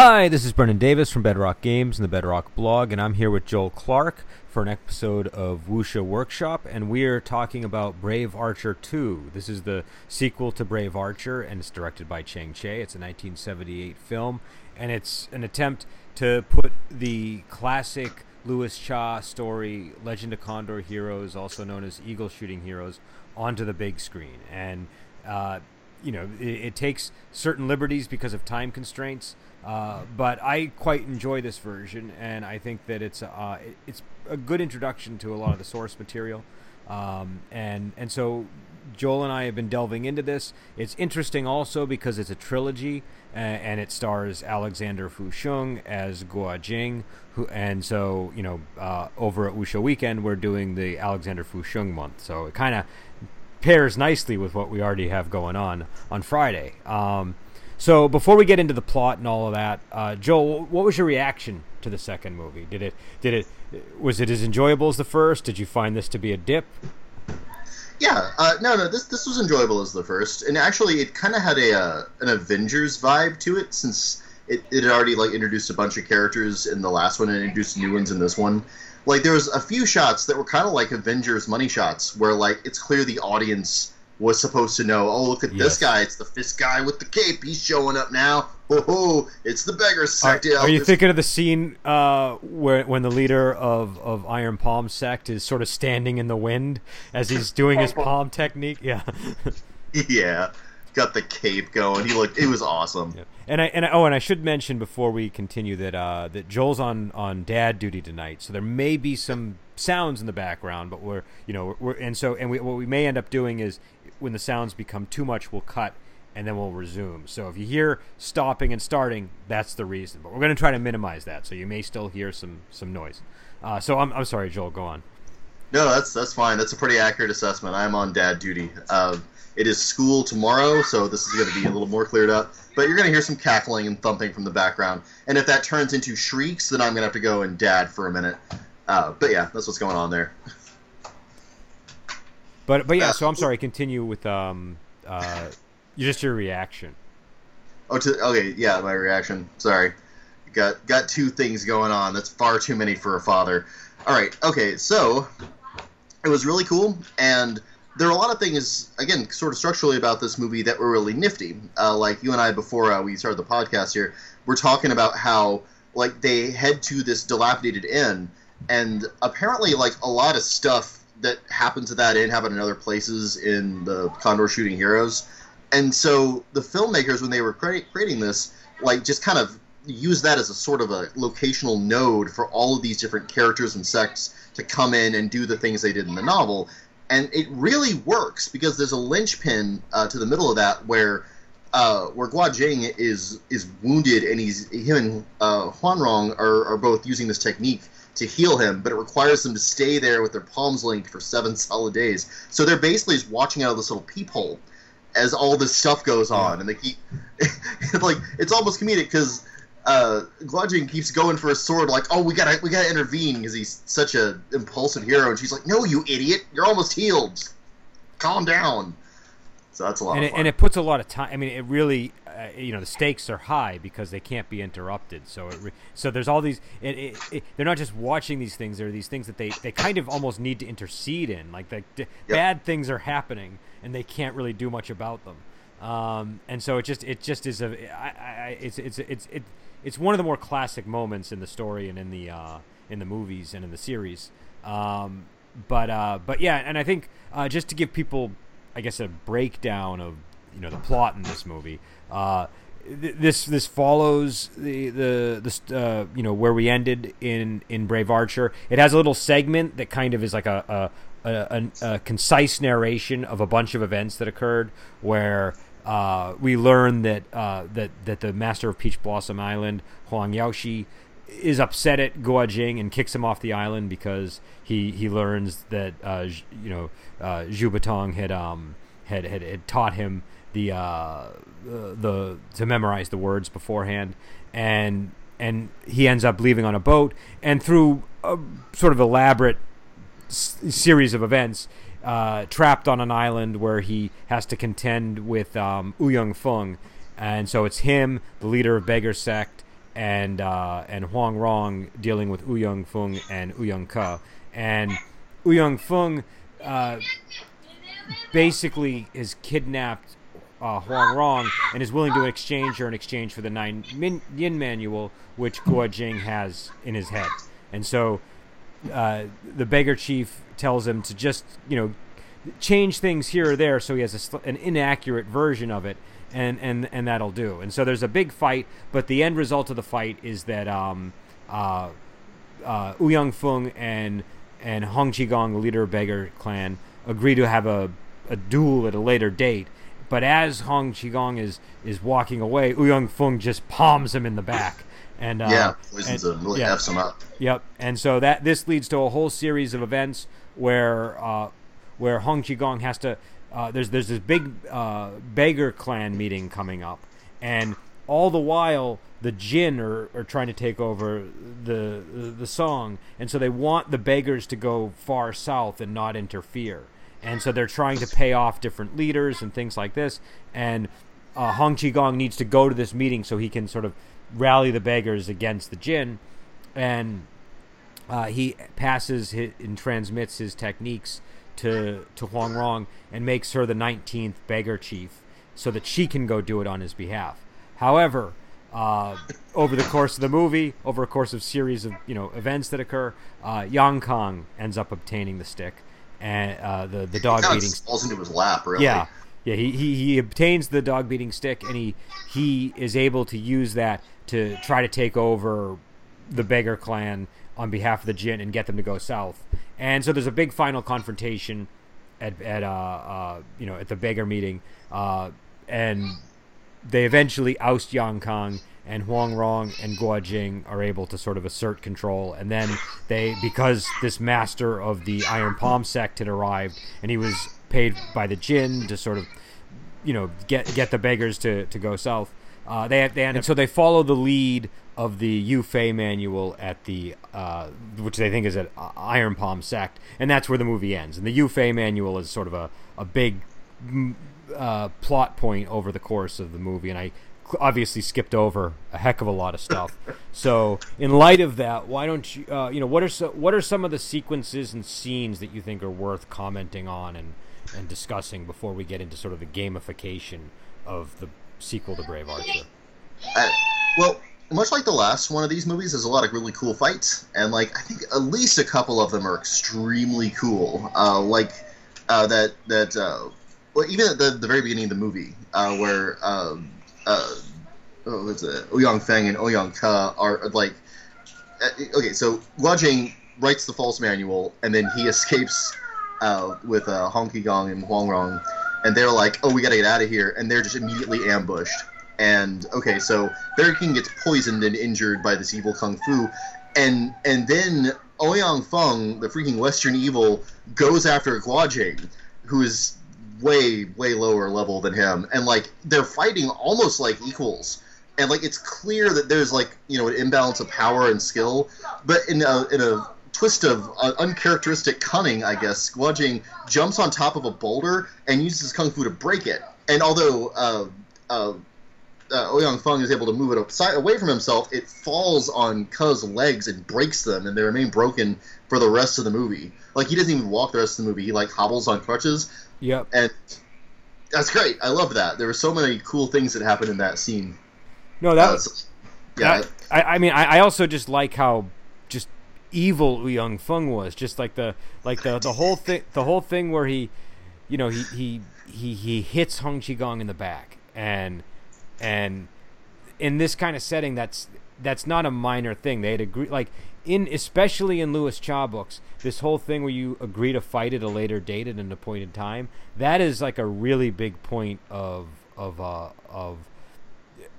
Hi, this is Brendan Davis from Bedrock Games and the Bedrock blog, and I'm here with Joel Clark for an episode of Wuxia Workshop, and we are talking about Brave Archer 2. This is the sequel to Brave Archer, and it's directed by Chang Cheh. It's a 1978 film, and it's an attempt to put the classic Louis Cha story, Legend of Condor Heroes, also known as Eagle Shooting Heroes, onto the big screen. And, uh, you know, it, it takes certain liberties because of time constraints. Uh, but I quite enjoy this version, and I think that it's uh, it's a good introduction to a lot of the source material. Um, and and so Joel and I have been delving into this. It's interesting also because it's a trilogy, and it stars Alexander Fusheng as Guo Jing, who and so you know uh, over at Wuxia Weekend we're doing the Alexander Fusheng month, so it kind of pairs nicely with what we already have going on on Friday. Um, so before we get into the plot and all of that, uh, Joel, what was your reaction to the second movie? Did it did it was it as enjoyable as the first? Did you find this to be a dip? Yeah, uh, no, no, this this was enjoyable as the first, and actually it kind of had a uh, an Avengers vibe to it since it, it had already like introduced a bunch of characters in the last one and introduced new ones in this one. Like there was a few shots that were kind of like Avengers money shots, where like it's clear the audience was supposed to know, oh, look at Yes. this guy. It's the fist guy with the cape. He's showing up now. Oh, it's the beggar sect. Yeah, are you thinking of the scene uh, where when the leader of, of Iron Palm sect is sort of standing in the wind as he's doing his palm technique? Yeah. Yeah. Got the cape going. He looked. It was awesome. Yeah. And I and I, oh, and I should mention before we continue that uh, that Joel's on on dad duty tonight, so there may be some sounds in the background, but we're you know we're and so and we, what we may end up doing is when the sounds become too much, we'll cut and then we'll resume. So if you hear stopping and starting, that's the reason. But we're going to try to minimize that, so you may still hear some some noise. Uh, so I'm I'm sorry, Joel. Go on. No, that's that's fine. That's a pretty accurate assessment. I'm on dad duty. Uh, it is school tomorrow, so this is going to be a little more cleared up. But you're going to hear some cackling and thumping from the background, and if that turns into shrieks, then I'm going to have to go and dad for a minute. Uh, but yeah, that's what's going on there. But but yeah, Uh, so I'm sorry. Continue with um uh just your reaction. Oh, to, okay, yeah, my reaction. Sorry, got got two things going on. That's far too many for a father. All right, okay, so it was really cool, and there are a lot of things, again, sort of structurally about this movie that were really nifty. Uh, like you and I, before uh, we started the podcast here, we're talking about how like they head to this dilapidated inn, and apparently, like a lot of stuff that happened to that inn happened in other places in the Condor Shooting Heroes. And so the filmmakers when they were crea- creating this like just kind of use that as a sort of a locational node for all of these different characters and sects to come in and do the things they did in the novel. And it really works because there's a linchpin uh, to the middle of that where uh, where Guo Jing is is wounded and he's him and uh, Huang Rong are, are both using this technique to heal him, but it requires them to stay there with their palms linked for seven solid days. So they're basically just watching out of this little peephole as all this stuff goes on, and they keep like it's almost comedic because uh, Guo Jing keeps going for a sword, like, "Oh, we gotta, we gotta intervene," because he's such an impulsive hero, and she's like, "No, you idiot, you're almost healed. Calm down." So that's a lot and of it, and it puts a lot of time. I mean, it really, uh, you know, the stakes are high because they can't be interrupted. So, it re- so there's all these. It, it, it, they're not just watching these things. There are these things that they, they kind of almost need to intercede in. Like the, the bad things are happening, and they can't really do much about them. Um, and so it just it just is a. I, I, it's it's it's it, it's one of the more classic moments in the story and in the uh, in the movies and in the series. Um, but uh, but yeah, and I think uh, just to give people, I guess, a breakdown of you know the plot in this movie. Uh, th- this this follows the the the uh, you know where we ended in in Brave Archer. It has a little segment that kind of is like a a, a, a, a concise narration of a bunch of events that occurred where. Uh, we learn that uh, that that the master of Peach Blossom Island, Huang Yaoshi, is upset at Guo Jing and kicks him off the island because he, he learns that uh, you know uh, Zhou Botong had um had, had, had taught him the uh, the, the to memorize the words beforehand. And and he ends up leaving on a boat. And through a sort of elaborate s- series of events, uh, trapped on an island where he has to contend with um, Wu Feng, and so it's him, the leader of Beggar Sect, and uh, and Huang Rong dealing with Ouyang Feng and Ouyang Ke, and Ouyang Feng uh, basically is kidnapped uh, Huang Rong and is willing to exchange her in exchange for the nine min- yin manual which Guo Jing has in his head, and so uh, the beggar chief tells him to just you know change things here or there so he has a, an inaccurate version of it and, and and that'll do and so there's a big fight but the end result of the fight is that um, uh, uh, Ouyang Feng and and Hong Qigong, the leader of Beggar clan, agree to have a, a duel at a later date. But as Hong Qigong is is walking away, Ouyang Feng just palms him in the back. And uh, yeah, poisons and- him, really yeah. f's him up. Yep. And so that this leads to a whole series of events where uh, where Hong Qigong has to. Uh, there's there's this big uh, beggar clan meeting coming up, and all the while the Jin are, are trying to take over the, the song, and so they want the beggars to go far south and not interfere, and so they're trying to pay off different leaders and things like this, and uh, Hong Qigong needs to go to this meeting so he can sort of rally the beggars against the Jin, and uh, he passes hi and transmits his techniques to to Huang Rong and makes her the 19th beggar chief so that she can go do it on his behalf. However, uh, over the course of the movie, over a course of series of you know events that occur, uh, Yang Kong ends up obtaining the stick and uh, the the dog Kind of beating falls into his lap, really. yeah, yeah. He, he he obtains the dog beating stick, and he he is able to use that to try to take over the beggar clan on behalf of the Jin and get them to go south. And so there's a big final confrontation at at uh, uh you know at the beggar meeting, uh, and they eventually oust Yang Kong and Huang Rong and Guo Jing are able to sort of assert control. And then they, because this master of the Iron Palm sect had arrived and he was paid by the Jin to sort of, you know, get get the beggars to, to go south. Uh, they they end up, so they follow the lead of the Yue Fei manual at the uh, which they think is at uh, Iron Palm sect, and that's where the movie ends. And the Yue Fei manual is sort of a a big uh, plot point over the course of the movie, and I obviously skipped over a heck of a lot of stuff. so, in light of that, why don't you, uh, you know, what are so, what are some of the sequences and scenes that you think are worth commenting on and and discussing before we get into sort of the gamification of the sequel to Brave Archer? Uh, well, much like the last one of these movies, there's a lot of really cool fights, and like I think at least a couple of them are extremely cool. Uh, like uh, that that uh, well, even at the, the very beginning of the movie, uh, where um, uh, what was it, Ouyang Feng and Ouyang Ke are like, uh, okay, so Guo writes the false manual, and then he escapes uh, with uh, Hong Qigong and Huang Rong, and they're like, oh, we gotta get out of here, and they're just immediately ambushed. And okay, so Bear King gets poisoned and injured by this evil kung fu, and and then Ouyang Feng, the freaking Western evil, goes after Guo Jing, who is way way lower level than him, and like they're fighting almost like equals. And like it's clear that there's like you know an imbalance of power and skill, but in a in a twist of uh, uncharacteristic cunning, I guess, Guo Jing jumps on top of a boulder and uses kung fu to break it. And although uh, uh, uh, Ouyang Feng is able to move it aside, away from himself, it falls on Ke's legs and breaks them, and they remain broken for the rest of the movie. Like he doesn't even walk the rest of the movie; he like hobbles on crutches, Yep. and that's great. I love that. There were so many cool things that happened in that scene. No, that Uh, was. yeah, I, I mean, I, I also just like how just evil Young Feng was. Just like the like the, the whole thing, the whole thing where he, you know, he he he, he hits Hong Qigong in the back, and and in this kind of setting, that's that's not a minor thing. They had agree, like in especially in Louis Cha books, this whole thing where you agree to fight at a later date at an appointed time. That is like a really big point of of uh, of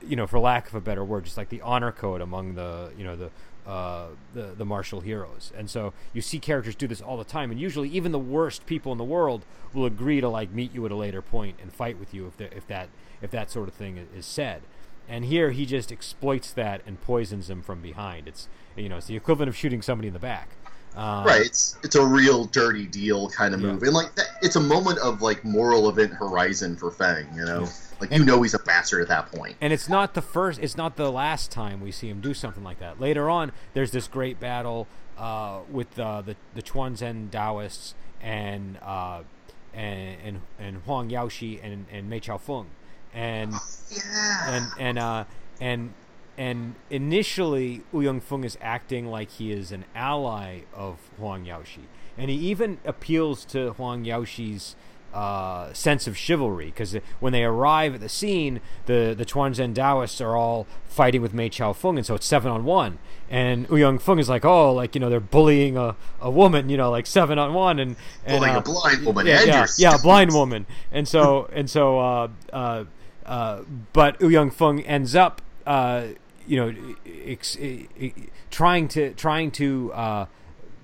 you know, for lack of a better word, just like the honor code among the, you know, the, uh, the the martial heroes. And so you see characters do this all the time, and usually even the worst people in the world will agree to like meet you at a later point and fight with you if if that if that sort of thing is said. And here he just exploits that and poisons him from behind. It's you know it's the equivalent of shooting somebody in the back. Um, right. It's it's a real dirty deal kind of Yeah. move, and like that, it's a moment of like moral event horizon for Fang. You know, Yeah. like you know he's a bastard at that point. And it's not the first. It's not the last time we see him do something like that. Later on, there's this great battle uh, with uh, the the Quanzhen Taoists and uh, and and and Huang Yaoshi and and Mei Chao Feng, and Yeah. and and uh, and and initially Wu Fung is acting like he is an ally of Huang Yaoshi, and he even appeals to Huang Yaoshi's uh, sense of chivalry because when they arrive at the scene, the the Quanzhen Taoists are all fighting with Mei Chao Feng, and so it's seven on one. And Wu Fung is like, oh, like you know, they're bullying a, a woman, you know, like seven on one, and and like uh, a blind woman yeah, yeah, yeah, blind woman, and so and so, uh, uh, but Ouyang Feng ends up, uh, you know, ex- e- e- trying to trying to uh,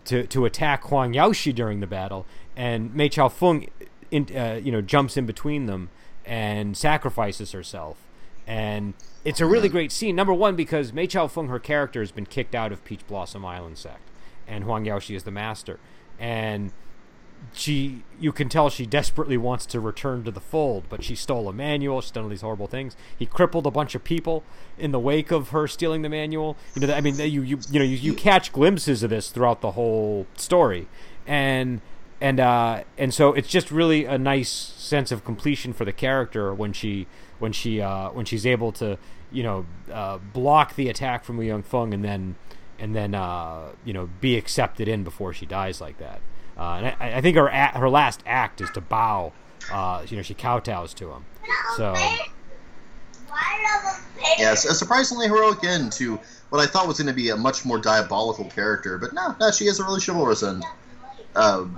to to attack Huang Yaoshi during the battle, and Mei Chao Feng, in, uh, you know, jumps in between them and sacrifices herself, and it's a really great scene. Number one because Mei Chao Feng, her character, has been kicked out of Peach Blossom Island sect, and Huang Yaoshi is the master, and she you can tell she desperately wants to return to the fold but she stole a manual she's done all these horrible things. He crippled a bunch of people in the wake of her stealing the manual. You know i mean you you you know you, you catch glimpses of this throughout the whole story. And and uh and so it's just really a nice sense of completion for the character when she when she uh when she's able to you know uh block the attack from Lee Young Feng and then and then uh you know be accepted in before she dies like that uh, and I, I think her a- her last act is to bow. Uh, you know, she kowtows to him. So Yes, a surprisingly heroic end to what I thought was going to be a much more diabolical character, but no, no, she has a really chivalrous end. Um,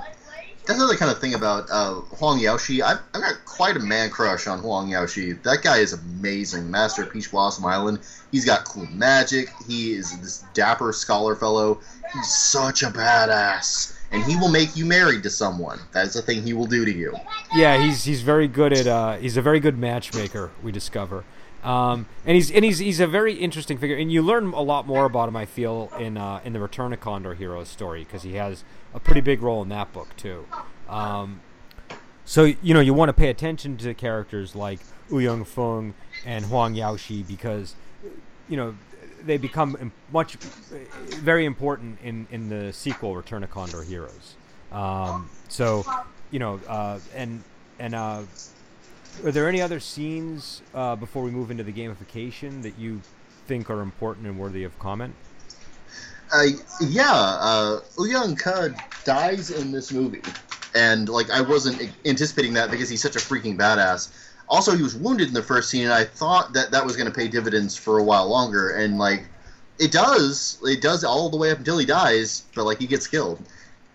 that's another kind of thing about uh, Huang Yaoshi. I've, I've got quite a man crush on Huang Yaoshi. That guy is amazing. Master of Peach Blossom Island. He's got cool magic. He is this dapper scholar fellow. He's such a badass. And he will make you married to someone. That's the thing he will do to you. yeah, he's he's very good at uh, he's a very good matchmaker. We discover. Um, and he's and he's he's a very interesting figure, and you learn a lot more about him. I feel in uh, in the Return of Condor Heroes story because he has a pretty big role in that book too. Um, so you know you want to pay attention to characters like Ouyang Feng and Huang Yaoshi because you know they become much very important in in the sequel Return of Condor Heroes. Um, so you know uh, and and uh, are there any other scenes uh, before we move into the gamification that you think are important and worthy of comment? Uh, yeah, uh, Ke dies in this movie, and like I wasn't anticipating that because he's such a freaking badass. Also, he was wounded in the first scene, and I thought that that was going to pay dividends for a while longer, and like it does, it does all the way up until he dies, but like he gets killed,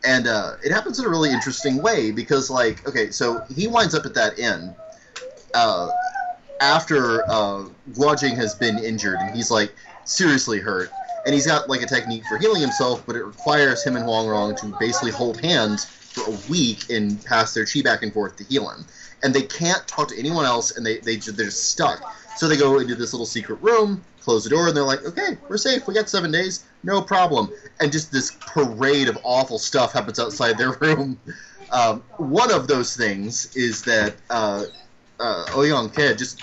and uh, it happens in a really interesting way because like okay, so he winds up at that inn. Uh, after uh, Guojing has been injured and he's like seriously hurt, and he's got like a technique for healing himself, but it requires him and Huang Rong to basically hold hands for a week and pass their chi back and forth to heal him. And they can't talk to anyone else, and they they they're stuck. So they go into this little secret room, close the door, and they're like, "Okay, we're safe. We got seven days, no problem." And just this parade of awful stuff happens outside their room. Um, one of those things is that uh, uh, Ke just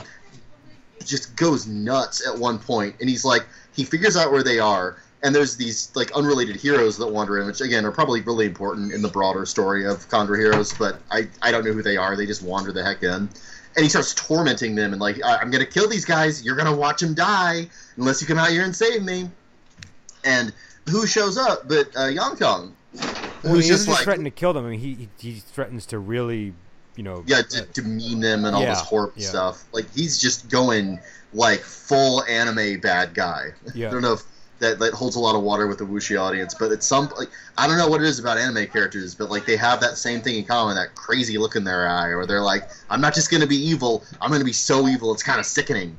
just goes nuts at one point, and he's like, he figures out where they are, and there's these like unrelated heroes that wander in, which again are probably really important in the broader story of Condor Heroes, but I I don't know who they are. They just wander the heck in, and he starts tormenting them and like, I- I'm gonna kill these guys. You're gonna watch them die unless you come out here and save me. And who shows up but uh, Yang Kong, Well, who's he just doesn't just like threaten to kill them. I mean, he he, he threatens to really, you know, yeah, uh, to demean them and all Yeah, this horrible yeah. stuff. Like he's just going like full anime bad guy. Yeah. I don't know if that, that holds a lot of water with the Wuxia audience, but it's some like I don't know what it is about anime characters, but like they have that same thing in common, that crazy look in their eye, or they're like, I'm not just gonna be evil, I'm gonna be so evil, it's kind of sickening.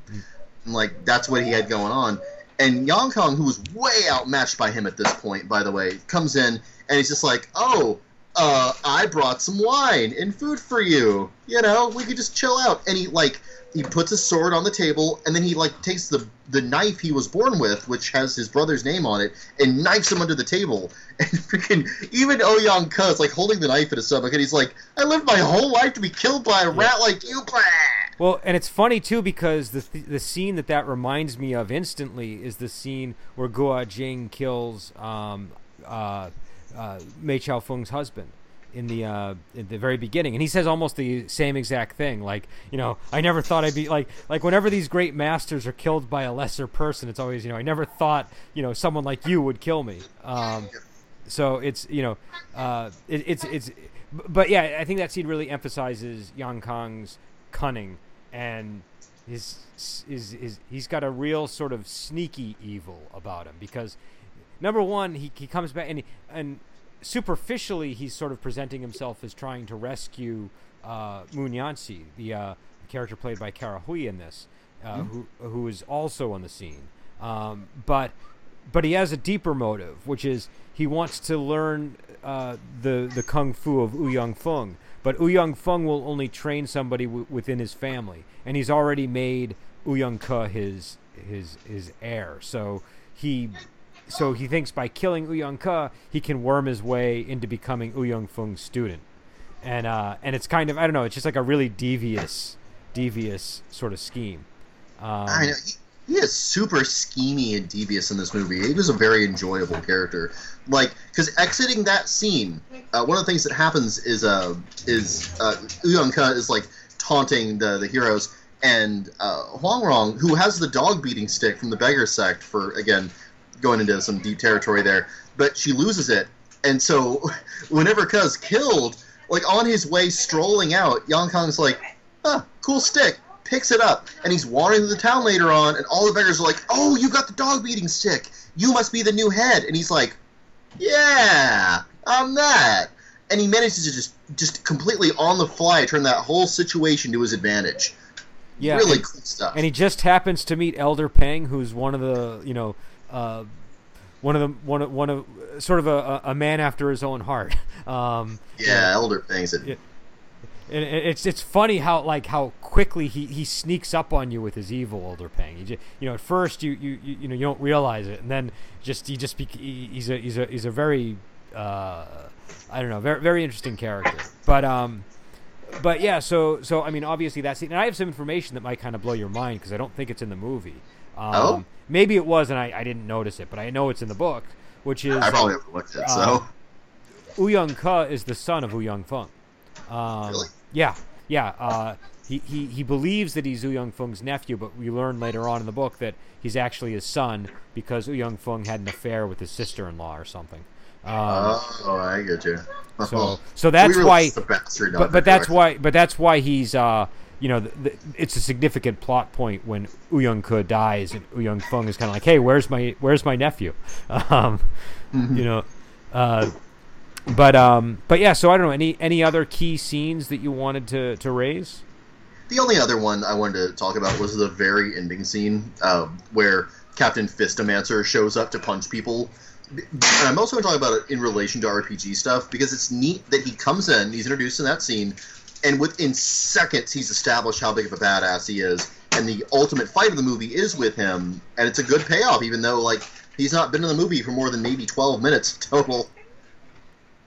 And like that's what he had going on. And Yang Kong, who was way outmatched by him at this point, by the way, comes in and he's just like, "Oh, uh, I brought some wine and food for you. You know, we could just chill out. And he like he puts his sword on the table, and then he like takes the the knife he was born with, which has his brother's name on it, and knifes him under the table. And freaking even Ke is like holding the knife in his stomach, and he's like, "I lived my whole life to be killed by a rat like you." Blah. Well, and it's funny too because the th- the scene that that reminds me of instantly is the scene where Guo Jing kills um, uh, uh, Mei Chao Feng's husband in the uh, in the very beginning, and he says almost the same exact thing. Like, you know, I never thought I'd be like like whenever these great masters are killed by a lesser person, it's always you know I never thought you know someone like you would kill me. Um, so it's you know uh, it, it's it's but yeah, I think that scene really emphasizes Yang Kong's cunning and his is is he's got a real sort of sneaky evil about him because number one he, he comes back and he, and superficially he's sort of presenting himself as trying to rescue uh, the uh, character played by Kara Hui in this, uh, who who is also on the scene. Um, but but he has a deeper motive, which is he wants to learn uh, the the kung fu of Ouyang Feng. But Ouyang Feng will only train somebody w- within his family, and he's already made Ouyang Ke his his his heir. So he so he thinks by killing Ouyang Ke, he can worm his way into becoming Ouyang Feng's student. And uh, and it's kind of I don't know, it's just like a really devious devious sort of scheme. Um, I know. He, he is super schemy and devious in this movie. He was a very enjoyable character. Like, because exiting that scene, uh, one of the things that happens is uh, is uh, Ouyang Ke is like taunting the the heroes, and uh, Huang Rong, who has the dog beating stick from the beggar sect, for again going into some deep territory there, but she loses it, and so whenever Ke's killed, like on his way strolling out, Yang Kong's like, "Huh, cool stick." Picks it up, and he's wandering through the town later on, and all the beggars are like, "Oh, you got the dog beating stick. You must be the new head." And he's like, "Yeah, I'm that." And he manages to just, just completely on the fly turn that whole situation to his advantage. yeah, really and, cool stuff. and he just happens to meet Elder Peng, who's one of the you know, uh, one of the one of one of sort of a, a man after his own heart. Um, yeah, Elder Peng's it. And it's it's funny how like how quickly he, he sneaks up on you with his evil Elder Peng. You, just, you know, at first you, you you you know you don't realize it, and then just he just be, he- he's a he's a he's a very uh, I don't know very very interesting character. But um, but yeah, so so I mean obviously that's it. And I have some information that might kind of blow your mind because I don't think it's in the movie. Um, Oh? maybe it was, and I, I didn't notice it, but I know it's in the book, which is I probably overlooked it. uh, So Ouyang Ke is the son of Ouyang Feng. Um, Really? Yeah, yeah. Uh, he, he, he believes that he's Ouyang Feng's nephew, but we learn later on in the book that he's actually his son because Ouyang Feng had an affair with his sister-in-law or something. Um, oh, I get you. so so that's We why. the bastard, But, but that's why. But that's why he's. Uh, you know, the, the, it's a significant plot point when Ouyang Ke dies, and Ouyang Feng is kind of like, "Hey, where's my where's my nephew?" Um, Mm-hmm. You know, uh, but um, but yeah. So I don't know any any other key scenes that you wanted to to raise. The only other one I wanted to talk about was the very ending scene uh, where Captain Fistomancer shows up to punch people. And I'm also going to talk about it in relation to RPG stuff because it's neat that he comes in, he's introduced in that scene, and within seconds he's established how big of a badass he is. And the ultimate fight of the movie is with him, and it's a good payoff, even though like he's not been in the movie for more than maybe 12 minutes total.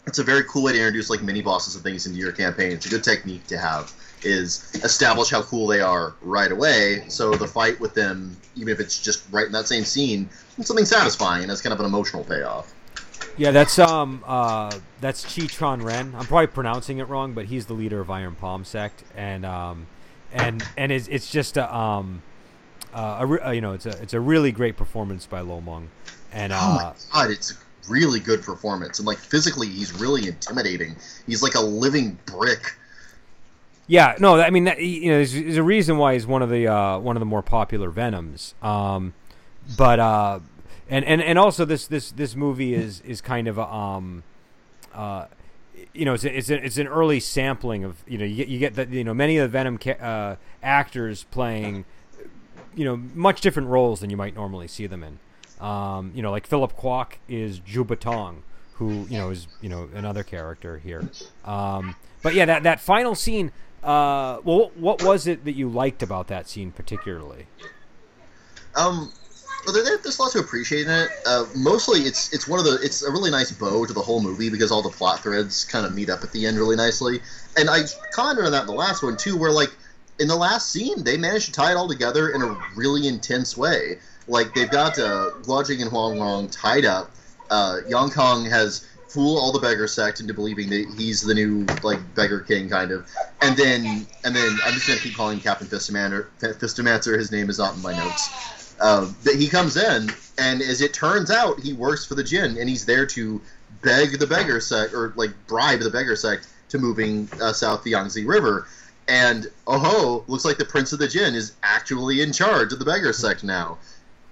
It's a very cool way to introduce like mini bosses and things into your campaign. It's a good technique to have is establish how cool they are right away. So the fight with them, even if it's just right in that same scene, it's something satisfying and it's kind of an emotional payoff. Yeah, that's um uh that's Chi Tron Ren. I'm probably pronouncing it wrong, but he's the leader of Iron Palm sect, and um and and it's it's just a um uh, a, re- uh, you know it's a it's a really great performance by Lo Meng, and oh uh, my god, it's a really good performance and like physically he's really intimidating. He's like a living brick. Yeah, no, I mean, that, you know, there's, there's a reason why he's one of the uh, one of the more popular Venoms. Um, but uh, and, and and also this this this movie is is kind of a, um, uh, you know, it's a, it's a, it's an early sampling of you know you get you get that you know many of the Venom ca- uh, actors playing you know much different roles than you might normally see them in. Um, you know, like Philip Kwok is Zhou Botong, who you know is you know another character here. Um, but yeah, that that final scene. Uh, well, what was it that you liked about that scene particularly? Um, well, there, there's lots to appreciate in it. Uh, mostly, it's it's one of the it's a really nice bow to the whole movie because all the plot threads kind of meet up at the end really nicely. And I commented on that in the last one too, where like in the last scene they managed to tie it all together in a really intense way. Like they've got uh, Guo and Huang Rong tied up. Uh, Yang Kong has fool all the beggar sect into believing that he's the new like beggar king kind of and then and then i'm just going to keep calling captain fistomancer fistomancer his name is not in my notes uh, that he comes in and as it turns out he works for the jin and he's there to beg the beggar sect or like bribe the beggar sect to moving uh, south the yangtze river. And oh ho looks like the prince of the jin is actually in charge of the beggar sect now.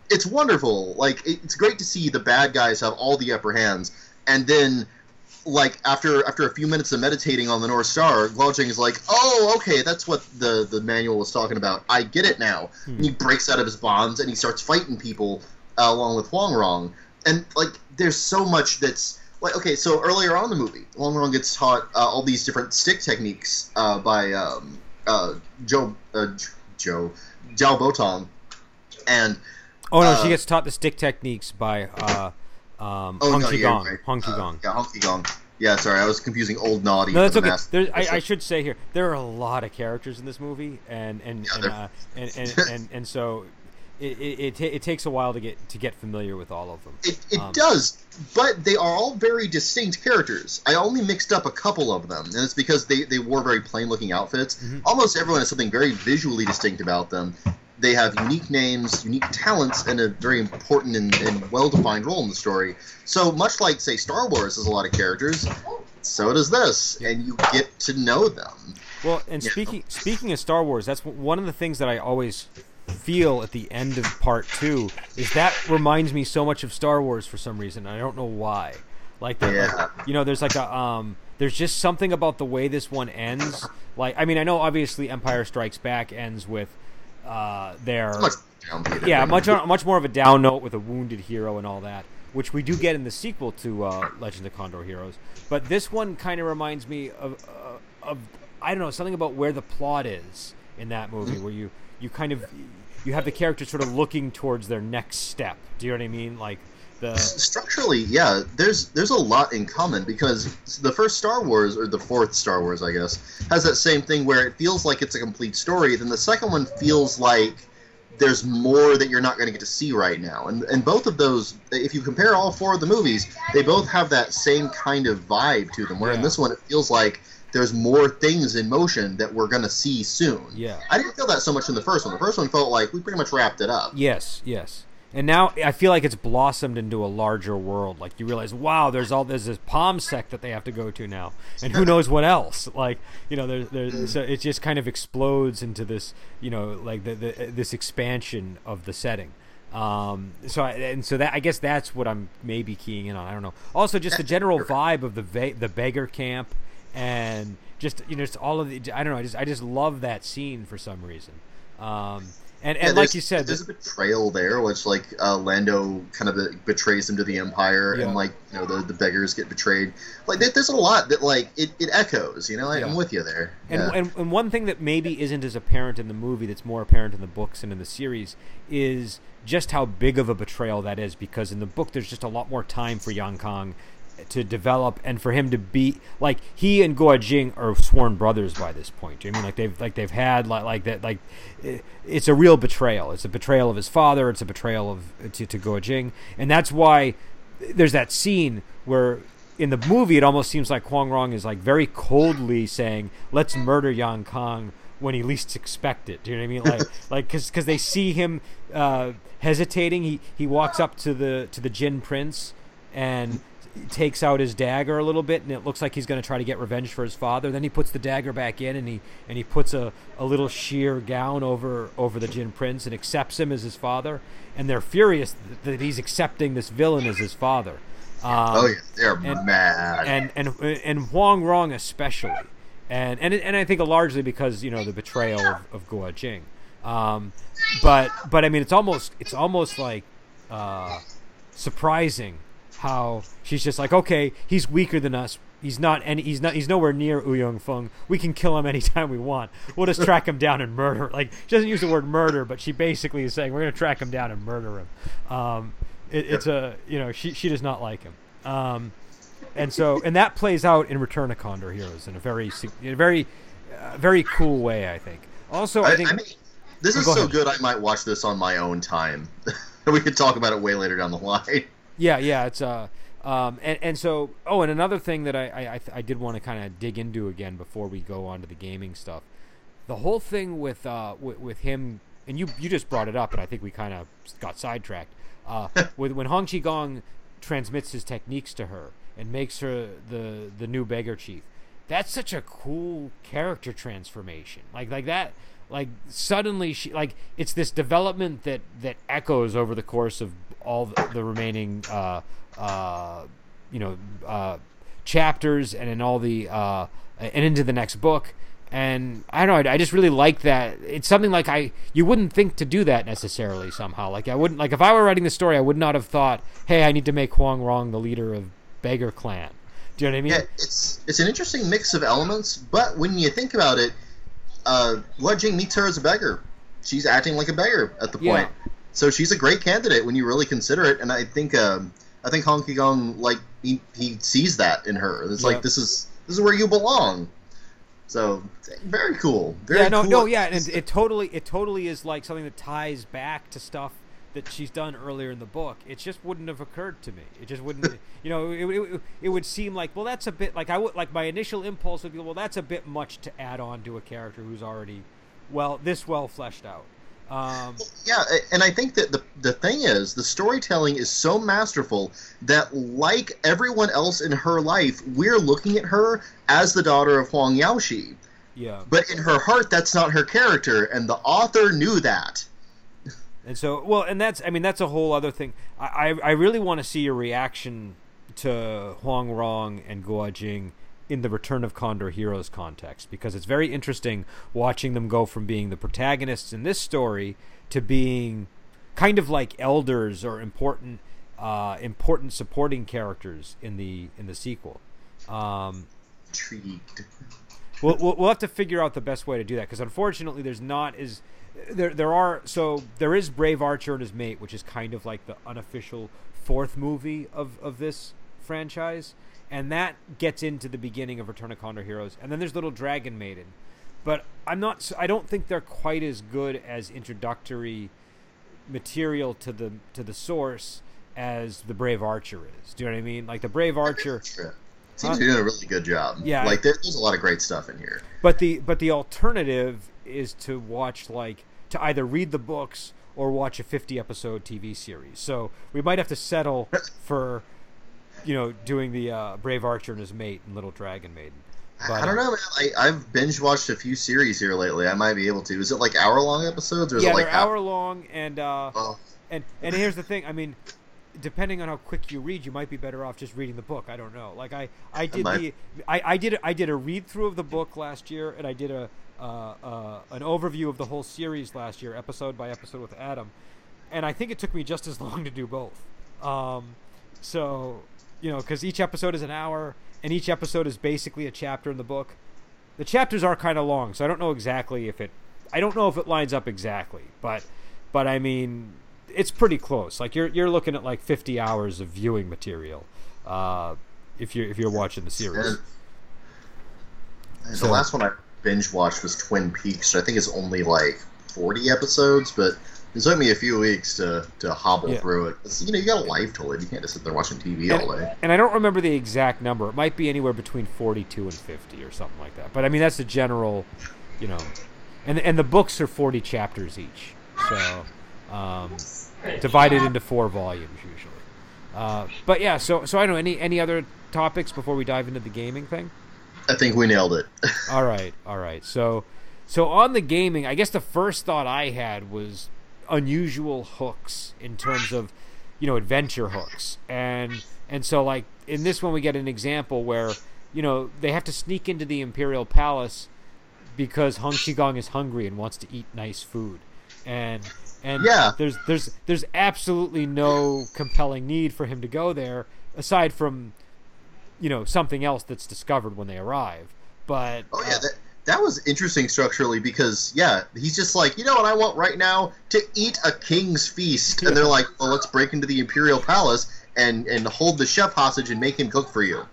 It's wonderful. Like it's great to see the bad guys have all the upper hands. And then like after after a few minutes of meditating on the North Star, Guo is like, "Oh, okay, that's what the the manual was talking about. I get it now." Hmm. And he breaks out of his bonds and he starts fighting people uh, along with Huang Rong. And like, there's so much that's like, okay, so earlier on in the movie, Huang Rong gets taught uh, all these different stick techniques uh, by um, uh, Joe uh, Joe Zhou Botong, and oh no, she uh, gets taught the stick techniques by um, oh, Hong no, yeah, Gong. Right. Hong uh, Gong. Yeah, Hong Gong. Yeah, sorry, I was confusing old naughty. No, that's okay. There's, I, I, should say here there are a lot of characters in this movie, and and yeah, and, uh, and, and, and, and so it, it, it, it, takes a while to get to get familiar with all of them. It, it um, does, but they are all very distinct characters. I only mixed up a couple of them, and it's because they, they wore very plain looking outfits. Mm-hmm. Almost everyone has something very visually distinct about them, they have unique names, unique talents, and a very important and, and well defined role in the story. So much like, say, Star Wars has a lot of characters, so does this, and you get to know them. Well, and speaking know? speaking of Star Wars, that's one of the things that I always feel at the end of part two is that reminds me so much of Star Wars for some reason. I don't know why. Like, yeah. like you know, there's like a um, there's just something about the way this one ends. Like, I mean, I know obviously Empire Strikes Back ends with uh, their much yeah much much more of a down note with a wounded hero and all that, which we do get in the sequel to uh, Legend of Condor Heroes. But this one kind of reminds me of uh, of I don't know something about where the plot is in that movie, mm-hmm. where you you kind of you have the characters sort of looking towards their next step. Do you know what I mean? Like the structurally, yeah, there's there's a lot in common because the first Star Wars or the fourth Star Wars, I guess, has that same thing where it feels like it's a complete story. Then the second one feels like there's more that you're not going to get to see right now. And and both of those, if you compare all four of the movies, they both have that same kind of vibe to them. Where yeah. in this one, it feels like there's more things in motion that we're going to see soon. Yeah. I didn't feel that so much in the first one. The first one felt like we pretty much wrapped it up. Yes, yes and now I feel like it's blossomed into a larger world. Like you realize, wow, there's all there's this palm sect that they have to go to now, and who knows what else. Like you know, there's there's so it just kind of explodes into this you know like the, the this expansion of the setting. Um, so I, and so that I guess that's what I'm maybe keying in on. I don't know. Also, just the general vibe of the va- the beggar camp, and just you know, just all of the I don't know. I just I just love that scene for some reason. Um, and and yeah, like you said, there's a betrayal there, which like uh, Lando kind of betrays him to the Empire, yeah. and like you know the, the beggars get betrayed. Like there's a lot that like it, it echoes. You know, like, yeah. I'm with you there. And, and and one thing that maybe isn't as apparent in the movie, that's more apparent in the books and in the series, is just how big of a betrayal that is. Because in the book, there's just a lot more time for Yang Kong to develop and for him to be like he and Guo Jing are sworn brothers by this point. I mean, like they've like they've had like like that like it's a real betrayal. It's a betrayal of his father. It's a betrayal of to, to Guo Jing, and that's why there's that scene where in the movie it almost seems like Huang Rong is like very coldly saying, "Let's murder Yang Kong." When he least expect it, do you know what I mean? Like, like, because because they see him uh, hesitating, he he walks up to the to the Jin Prince, and takes out his dagger a little bit and it looks like he's going to try to get revenge for his father. Then he puts the dagger back in and he and he puts a, a little sheer gown over over the Jin Prince and accepts him as his father. And they're furious that he's accepting this villain as his father. Um, oh yeah they're and, mad. and and and Huang Rong especially. And and and I think largely because you know the betrayal of, of Guo Jing. Um, but but I mean it's almost it's almost like uh, surprising how she's just like, okay, he's weaker than us. He's not any. He's not. He's nowhere near Ouyang Feng. We can kill him anytime we want. We'll just track him down and murder. Like she doesn't use the word murder, but she basically is saying we're gonna track him down and murder him. Um, it, it's a you know she she does not like him. Um, and so and that plays out in Return of Condor Heroes in a very in a very uh, very cool way. I think. Also, I, I, think I mean, this Oh, is go so ahead. good. I might watch this on my own time. we could talk about it way later down the line. Yeah, yeah, it's uh, um, and and so oh, and another thing that I I, I, I did want to kind of dig into again before we go on to the gaming stuff, the whole thing with uh with, with him and you you just brought it up and I think we kind of got sidetracked. Uh, with when Hong Qigong transmits his techniques to her and makes her the the new beggar chief, that's such a cool character transformation. Like like that like suddenly she like it's this development that that echoes over the course of all the, the remaining uh uh you know uh chapters and in all the uh and into the next book and I don't know. I just really like that. It's something like I you wouldn't think to do that necessarily somehow. Like I wouldn't like if I were writing the story, I would not have thought, "Hey, I need to make Huang Rong the leader of Beggar Clan." Do you know what I mean? Yeah, it's it's an interesting mix of elements, but when you think about it, uh, Jing meets her as a beggar. She's acting like a beggar at the Yeah. point, so she's a great candidate when you really consider it. And I think um, I think Hong Kong like he, he sees that in her. It's Yeah. like this is this is where you belong. So very cool. Very yeah, no, cool. no, yeah, and it totally, it totally is like something that ties back to stuff that she's done earlier in the book. It just wouldn't have occurred to me. It just wouldn't, you know, it, it, it would seem like, well, that's a bit like I would like my initial impulse would be, well, that's a bit much to add on to a character who's already, well, this well fleshed out. Um, Yeah, and I think that the the thing is, the storytelling is so masterful that, like everyone else in her life, we're looking at her as the daughter of Huang Yaoshi. yeah, But in her heart, that's not her character, and the author knew that. And so, well, and that's, I mean, that's a whole other thing. I, I, I really want to see your reaction to Huang Rong and Guo Jing in the Return of Condor Heroes context because it's very interesting watching them go from being the protagonists in this story to being kind of like elders or important, uh, important supporting characters in the in the sequel. Um, Intrigued. we'll, we'll, we'll have to figure out the best way to do that because unfortunately there's not as there there are so there is Brave Archer and his mate which is kind of like the unofficial fourth movie of of this franchise and that gets into the beginning of Return of Condor Heroes and then there's Little Dragon Maiden but I'm not. I don't think they're quite as good as introductory material to the to the source as the Brave Archer is do you know what I mean like the Brave Archer. Seems to be doing a really good job. Yeah. Like, there, there's a lot of great stuff in here. But the but the alternative is to watch like to either read the books or watch a 50 episode TV series. So we might have to settle for you know doing the uh, Brave Archer and his mate and Little Dragon Maiden. But, I don't uh, know, man. I, I've binge watched a few series here lately. I might be able to. Is it like hour long episodes, or is Yeah, it like they're hour long, and uh, Oh, and and here's the thing. I mean, depending on how quick you read, you might be better off just reading the book. I don't know. Like I, I did might- the, I, I did, I did a read through of the book last year, and I did a, uh, uh, an overview of the whole series last year, episode by episode with Adam, and I think it took me just as long to do both. Um, so, you know, because each episode is an hour, and each episode is basically a chapter in the book. The chapters are kind of long, so I don't know exactly if it, I don't know if it lines up exactly, but, but I mean, it's pretty close. Like you're you're looking at like 50 hours of viewing material, uh, if you're if you're watching the series. and- So- the last one I binge watched was Twin Peaks. I think it's only like 40 episodes, but it took me a few weeks to, to hobble Yeah. through it. you know, you got a life to live. You can't just sit there watching TV all day. And I don't remember the exact number. It might be anywhere between 42 and 50 or something like that. But I mean, that's the general, you know. And and the books are 40 chapters each. So um, divided into four volumes usually. Uh, but yeah, so so I don't know any any other topics before we dive into the gaming thing. I think we nailed it. All right, all right. So, so on the gaming, I guess the first thought I had was unusual hooks in terms of, you know, adventure hooks, and and so like in this one we get an example where you know they have to sneak into the imperial palace because Hong Qigong is hungry and wants to eat nice food, and and Yeah. there's there's there's absolutely no compelling need for him to go there aside from you know something else that's discovered when they arrive. But oh yeah, uh, that, that was interesting structurally because yeah, he's just like, you know what I want right now to eat a king's feast, and they're like, well, let's break into the imperial palace and and hold the chef hostage and make him cook for you.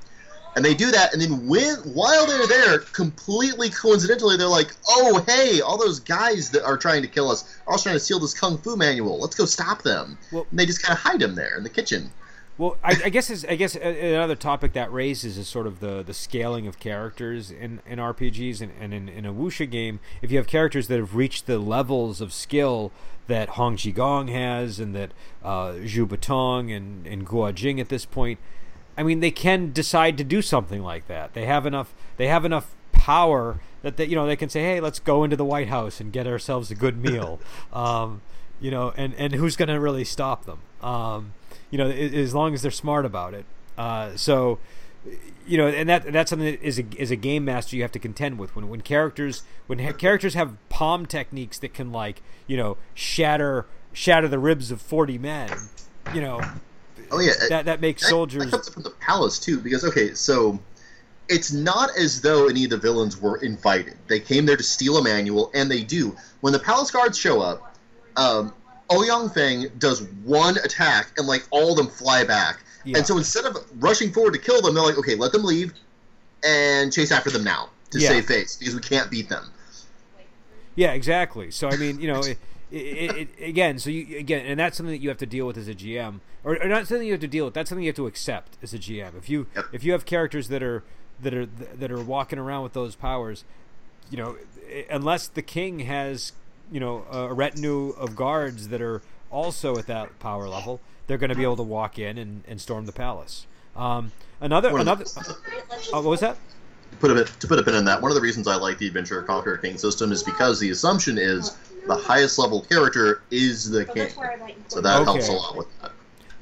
And they do that, and then when while they're there, completely coincidentally, they're like, "Oh, hey, all those guys that are trying to kill us are also trying to steal this kung fu manual. Let's go stop them." Well- and they just kind of hide him there in the kitchen. Well, I, I guess is, I guess another topic that raises is sort of the, the scaling of characters in, in RPGs and, and in, in a wuxia game. If you have characters that have reached the levels of skill that Hong Qigong has and that uh, Zhou Botong and, and Guo Jing at this point, I mean, they can decide to do something like that. They have enough. They have enough power that they, you know they can say, "Hey, let's go into the White House and get ourselves a good meal." um, you know, and and who's going to really stop them? Um, you know, as long as they're smart about it. Uh, so, you know, and that that's something that is a is a game master you have to contend with when when characters when ha- characters have palm techniques that can like you know shatter shatter the ribs of forty men. You know, Oh yeah, that that makes that, soldiers. That comes from the palace too, because okay, so it's not as though any of the villains were invited. They came there to steal a manual, and they do. When the palace guards show up, um, Oh Ouyang Feng does one attack, and like all of them fly back. Yeah. And so instead of rushing forward to kill them, they're like, okay, let them leave, and chase after them now to Yeah. save face because we can't beat them. Yeah, exactly. So I mean, you know, it, it, it, it, again, so you again, and that's something that you have to deal with as a GM, or, or not something you have to deal with. That's something you have to accept as a GM. If you Yep. if you have characters that are that are that are walking around with those powers, you know, unless the king has you know a retinue of guards that are also at that power level, they're going to be able to walk in and, and storm the palace. Um, another One another. the- Oh, what was that? to put a bit to put a pin in that, one of the reasons I like the Adventurer Conqueror King system is because the assumption is the highest level character is the king. So that helps a lot with that.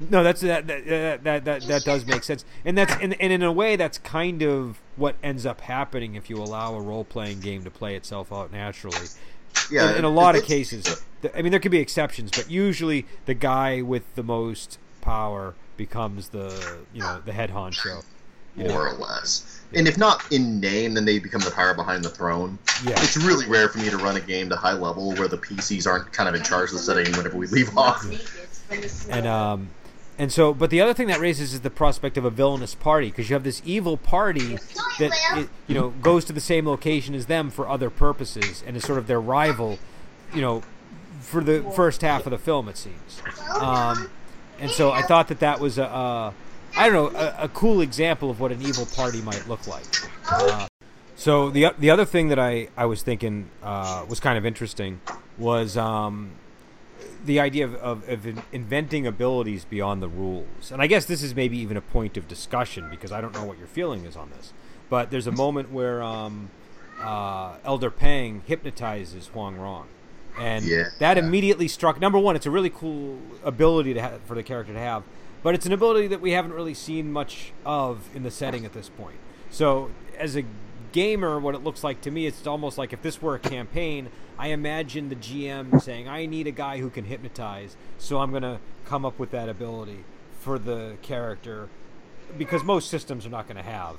No, that's that that that that, that, that does make sense, and that's and, and in a way that's kind of what ends up happening if you allow a role playing game to play itself out naturally. Yeah, in, in a lot of cases, I mean there could be exceptions, but usually the guy with the most power becomes the you know the head honcho. You know? more or less. And if not in name, then they become the power behind the throne. Yeah. It's really rare for me to run a game to high level where the PCs aren't kind of in charge of the setting whenever we leave off. and um and so but the other thing that raises is the prospect of a villainous party because you have this evil party that it, you know goes to the same location as them for other purposes and is sort of their rival you know for the first half of the film it seems. Um, and so i thought that that was a, a i don't know a, a cool example of what an evil party might look like. Uh, so the the other thing that I, I was thinking uh, was kind of interesting was um, the idea of, of, of inventing abilities beyond the rules. And I guess this is maybe even a point of discussion because I don't know what your feeling is on this. But there's a moment where um, uh, Elder Peng hypnotizes Huang Rong. And Yeah. that immediately struck. Number one, it's a really cool ability to ha- for the character to have, but it's an ability that we haven't really seen much of in the setting at this point. So, as a gamer, what it looks like to me, it's almost like if this were a campaign, I imagine the GM saying, "I need a guy who can hypnotize," so I'm gonna come up with that ability for the character, because most systems are not going to have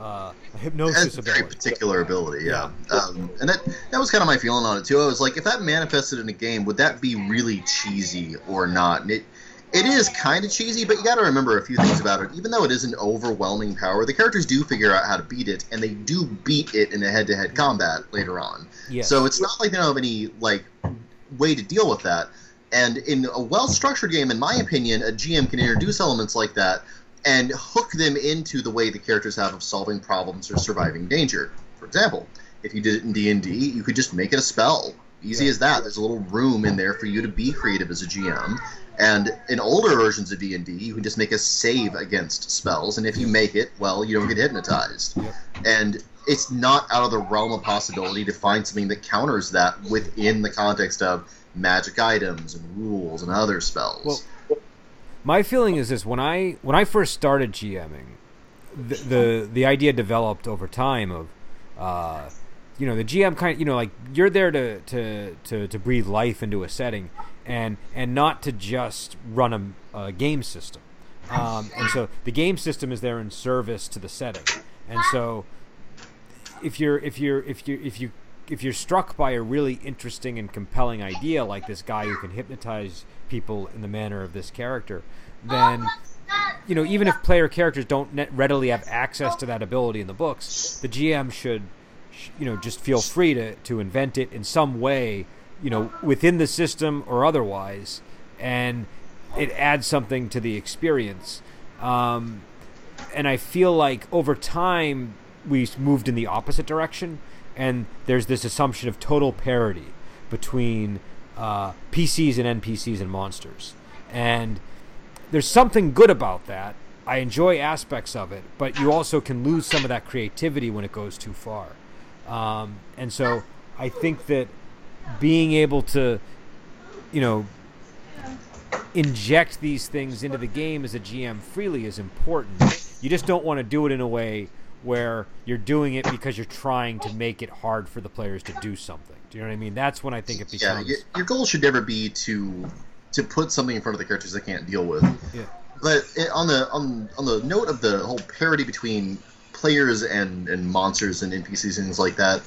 uh, a hypnosis That's a very ability. particular ability, yeah. Um, and that that was kind of my feeling on it too. I was like, if that manifested in a game, would that be really cheesy or not? And it it is kind of cheesy, but you got to remember a few things about it. Even though it is an overwhelming power, the characters do figure out how to beat it, and they do beat it in a head-to-head combat later on. Yes. So it's not like they don't have any like way to deal with that. And in a well-structured game, in my opinion, a GM can introduce elements like that and hook them into the way the characters have of solving problems or surviving danger. For example, if you did it in D&D, you could just make it a spell. Easy as that. There's a little room in there for you to be creative as a GM. And in older versions of D&D, you can just make a save against spells, and if you make it, well, you don't get hypnotized. And it's not out of the realm of possibility to find something that counters that within the context of magic items and rules and other spells. Well, my feeling is this: when I when I first started GMing, the the, the idea developed over time of, uh, you know, the GM kind of you know like you're there to, to to to breathe life into a setting, and and not to just run a, a game system. Um, and so the game system is there in service to the setting. And so if you're if you're if you if you if you're struck by a really interesting and compelling idea like this guy who can hypnotize people in the manner of this character, then you know even if player characters don't readily have access to that ability in the books, the GM should you know just feel free to to invent it in some way, you know within the system or otherwise, and it adds something to the experience. Um, and I feel like over time we moved in the opposite direction, and there's this assumption of total parity between uh, PCs and NPCs and monsters, and there's something good about that. I enjoy aspects of it, but you also can lose some of that creativity when it goes too far. Um, and so I think that being able to, you know, inject these things into the game as a GM freely is important. You just don't want to do it in a way where you're doing it because you're trying to make it hard for the players to do something. Do you know what I mean? That's when I think it becomes. Yeah, your goal should never be to to put something in front of the characters they can't deal with. Yeah. But on the on on the note of the whole parity between players and and monsters and NPCs and things like that,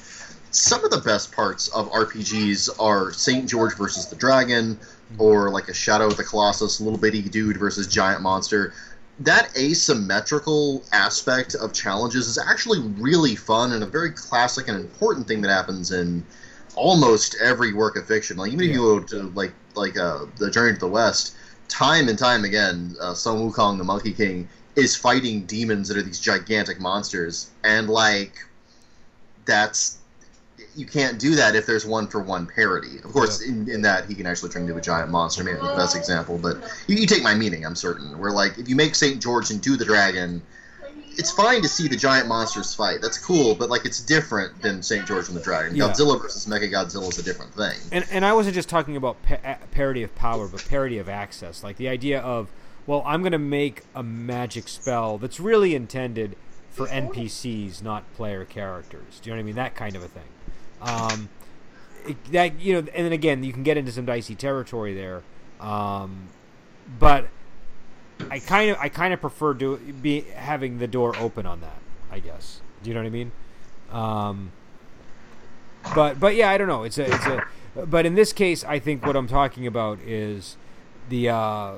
some of the best parts of RPGs are Saint George versus the Dragon, or like a Shadow of the Colossus, little bitty dude versus giant monster that asymmetrical aspect of challenges is actually really fun and a very classic and important thing that happens in almost every work of fiction. Like even yeah. if you go to like like uh, the Journey to the West, time and time again, uh, Sun Wukong, the Monkey King, is fighting demons that are these gigantic monsters, and like that's you can't do that if there's one for one parody. Of course, yeah. in, in that he can actually turn into a giant monster, maybe the best example. But you, you, take my meaning, I'm certain. Where like if you make Saint George into the dragon, it's fine to see the giant monsters fight. That's cool, but like it's different than Saint George and the Dragon. Yeah. Godzilla versus Mega Godzilla is a different thing. And and I wasn't just talking about pa- parity of power, but parity of access. Like the idea of well, I'm going to make a magic spell that's really intended for NPCs, not player characters. Do you know what I mean? That kind of a thing. Um, it, that you know, and then again, you can get into some dicey territory there. Um, but I kind of I kind of prefer to be having the door open on that. I guess. Do you know what I mean? Um, but but yeah, I don't know. It's a it's a. But in this case, I think what I'm talking about is the uh,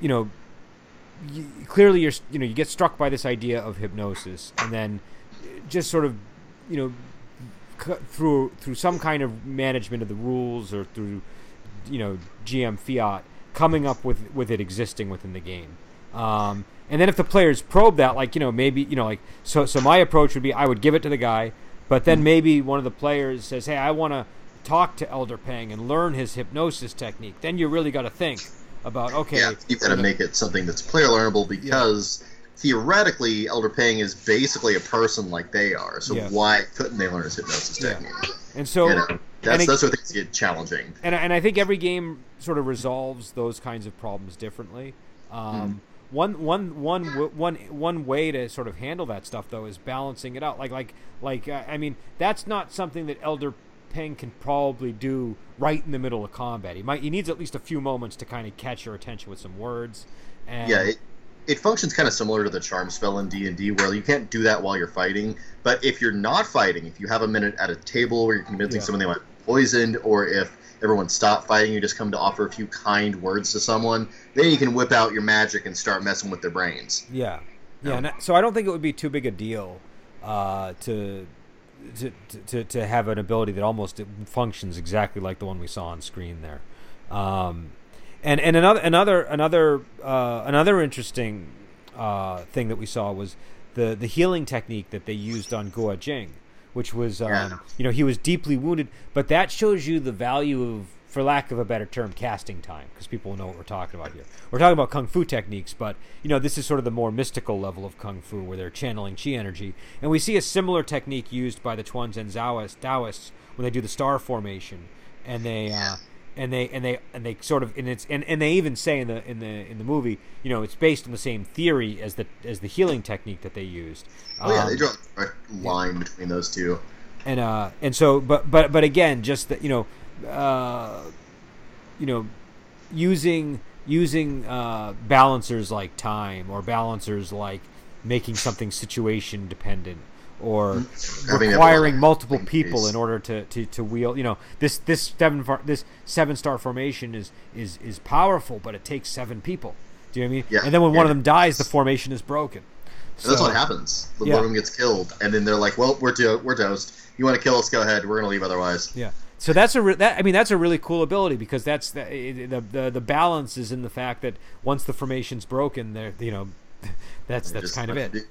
you know you, clearly you're you know you get struck by this idea of hypnosis and then just sort of you know through through some kind of management of the rules or through you know GM fiat coming up with with it existing within the game. Um, and then if the players probe that, like you know maybe you know like so so my approach would be I would give it to the guy, but then maybe one of the players says, hey, I want to talk to Elder Peng and learn his hypnosis technique. Then you really got to think about okay. Yeah, you got to make it something that's player learnable because. Yeah theoretically, Elder Peng is basically a person like they are. So yeah. why couldn't they learn his hypnosis yeah. technique? And so you know, that's, and that's where things get challenging. And, and I think every game sort of resolves those kinds of problems differently. Um, mm. One, one, one, one, one way to sort of handle that stuff though is balancing it out. Like, like, like. Uh, I mean, that's not something that Elder Peng can probably do right in the middle of combat. He might. He needs at least a few moments to kind of catch your attention with some words. And, yeah. It, it functions kind of similar to the charm spell in D&D where you can't do that while you're fighting but if you're not fighting if you have a minute at a table where you're convincing yeah. someone they want poisoned or if everyone stopped fighting you just come to offer a few kind words to someone then you can whip out your magic and start messing with their brains yeah yeah no. so i don't think it would be too big a deal uh, to, to to to have an ability that almost functions exactly like the one we saw on screen there um, and and another another another uh, another interesting uh, thing that we saw was the the healing technique that they used on Guo Jing, which was um, yeah. you know he was deeply wounded, but that shows you the value of for lack of a better term, casting time, because people know what we're talking about here. We're talking about kung fu techniques, but you know this is sort of the more mystical level of kung fu, where they're channeling chi energy, and we see a similar technique used by the Quanzhen Taoists when they do the star formation, and they uh, and they and they and they sort of and it's and, and they even say in the in the in the movie you know it's based on the same theory as the as the healing technique that they used oh yeah um, they draw a line yeah. between those two and uh and so but but but again just that you know uh you know using using uh, balancers like time or balancers like making something situation dependent or Mm-hmm. Requiring multiple people in order to, to, to wield you know this this seven this seven star formation is is is powerful but it takes seven people do you know what I mean Yeah, and then when one of them dies the formation is broken And that's what happens. The Yeah. one of them gets killed, and then they're like, "Well, we're to- we're toast. You want to kill us? Go ahead. We're gonna leave otherwise." Yeah. So that's a re- that I mean that's a really cool ability because that's the the the, the balance is in the fact that once the formation's broken, there you know that's that's kind of it.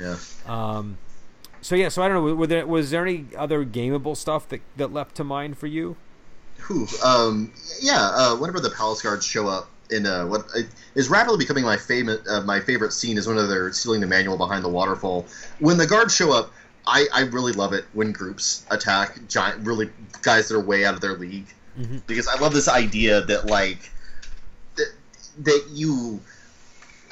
Yeah. Um, so yeah, so I don't know. Were there was there any other gameable stuff that that leapt to mind for you? Um, yeah. Uh, whenever the palace guards show up in uh, what uh, rapidly becoming my favorite uh, my favorite scene is when they're stealing the manual behind the waterfall. When the guards show up, I, I really love it when groups attack giant, really guys that are way out of their league, Mhm. because I love this idea that like that, that you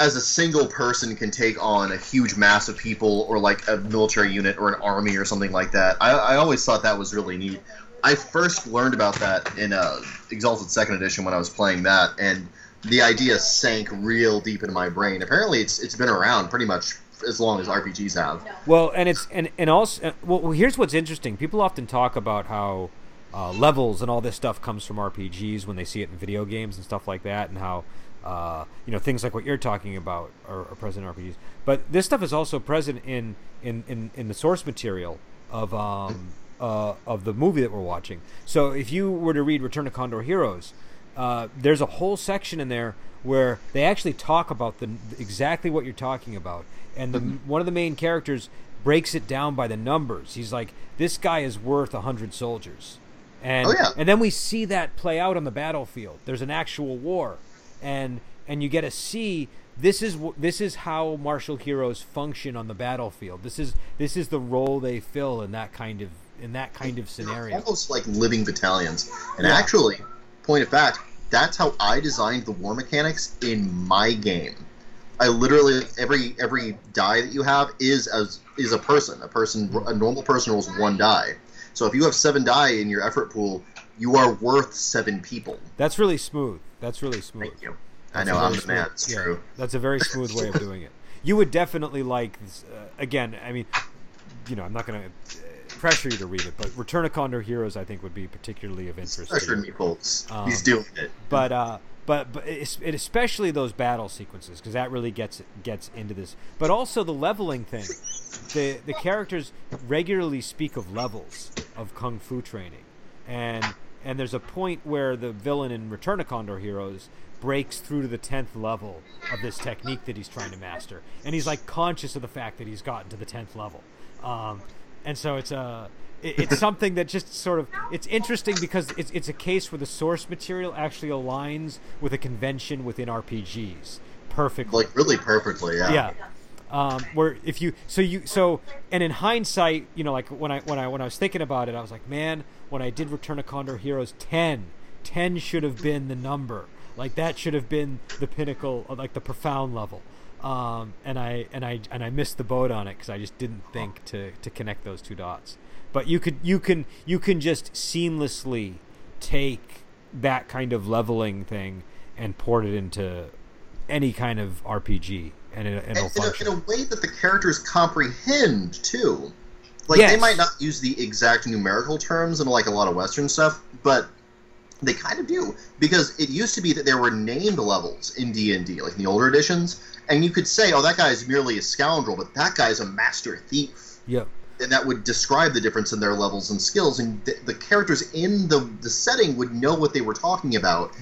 as a single person can take on a huge mass of people or like a military unit or an army or something like that. I, I always thought that was really neat. I first learned about that in uh, Exalted Second Edition when I was playing that, and the idea sank real deep into my brain. Apparently, it's it's been around pretty much as long as RPGs have. Well, and it's and and also uh, well, well, here's what's interesting. People often talk about how uh, levels and all this stuff comes from RPGs when they see it in video games and stuff like that, and how uh, you know things like what you're talking about are, are present in RPGs. But this stuff is also present in in in, in the source material of um uh, of the movie that we're watching. So if you were to read Return to Condor Heroes, uh, there's a whole section in there where they actually talk about the exactly what you're talking about, and the one of the main characters breaks it down by the numbers. He's like, "This guy is worth a hundred soldiers," and Oh, yeah. and then we see that play out on the battlefield. There's an actual war, and and you get to see this is this is how martial heroes function on the battlefield. This is this is the role they fill in that kind of in that kind of scenario. almost like living battalions. And Yeah. actually, point of fact, that's how I designed the war mechanics in my game. I literally every every die that you have is as is a person. A person, a normal person rolls one die. So if you have seven die in your effort pool, you are worth seven people. That's really smooth. That's really smooth. Thank you. I That's know a I'm the man. It's yeah, true. That's a very smooth way of doing it. You would definitely like. this, Uh, again, I mean, you know, I'm not going to pressure you to read it, but Return of Condor Heroes, I think, would be particularly of interest. you. me, folks. Um, He's doing it. But uh, but but it's, it especially those battle sequences because that really gets gets into this. But also the leveling thing. The the characters regularly speak of levels of kung fu training, and and there's a point where the villain in Return of Condor Heroes breaks through to the tenth level of this technique that he's trying to master, and he's like conscious of the fact that he's gotten to the tenth level, um, and so it's a it- it's something that just sort of it's interesting because it's it's a case where the source material actually aligns with a convention within RPGs perfectly. Like really perfectly. Yeah. yeah. Um, where if you so you so and in hindsight, you know, like when I when I when I was thinking about it, I was like, man, when I did Return of Condor Heroes 10, 10 should have been the number. Like that should have been the pinnacle, of, like the profound level. Um, and I and I and I missed the boat on it because I just didn't think to to connect those two dots. But you could you can you can just seamlessly take that kind of leveling thing and port it into any kind of RPG, and, it, and and it'll in a, function. in a way that the characters comprehend too. Like they might not use the exact numerical terms in like a lot of Western stuff, but they kind of do because it used to be that there were named levels in D and D, like in the older editions, and you could say, "Oh, that guy is merely a scoundrel, but that guy is a master thief." Yep. and that would describe the difference in their levels and skills, and th- the characters in the the setting would know what they were talking about,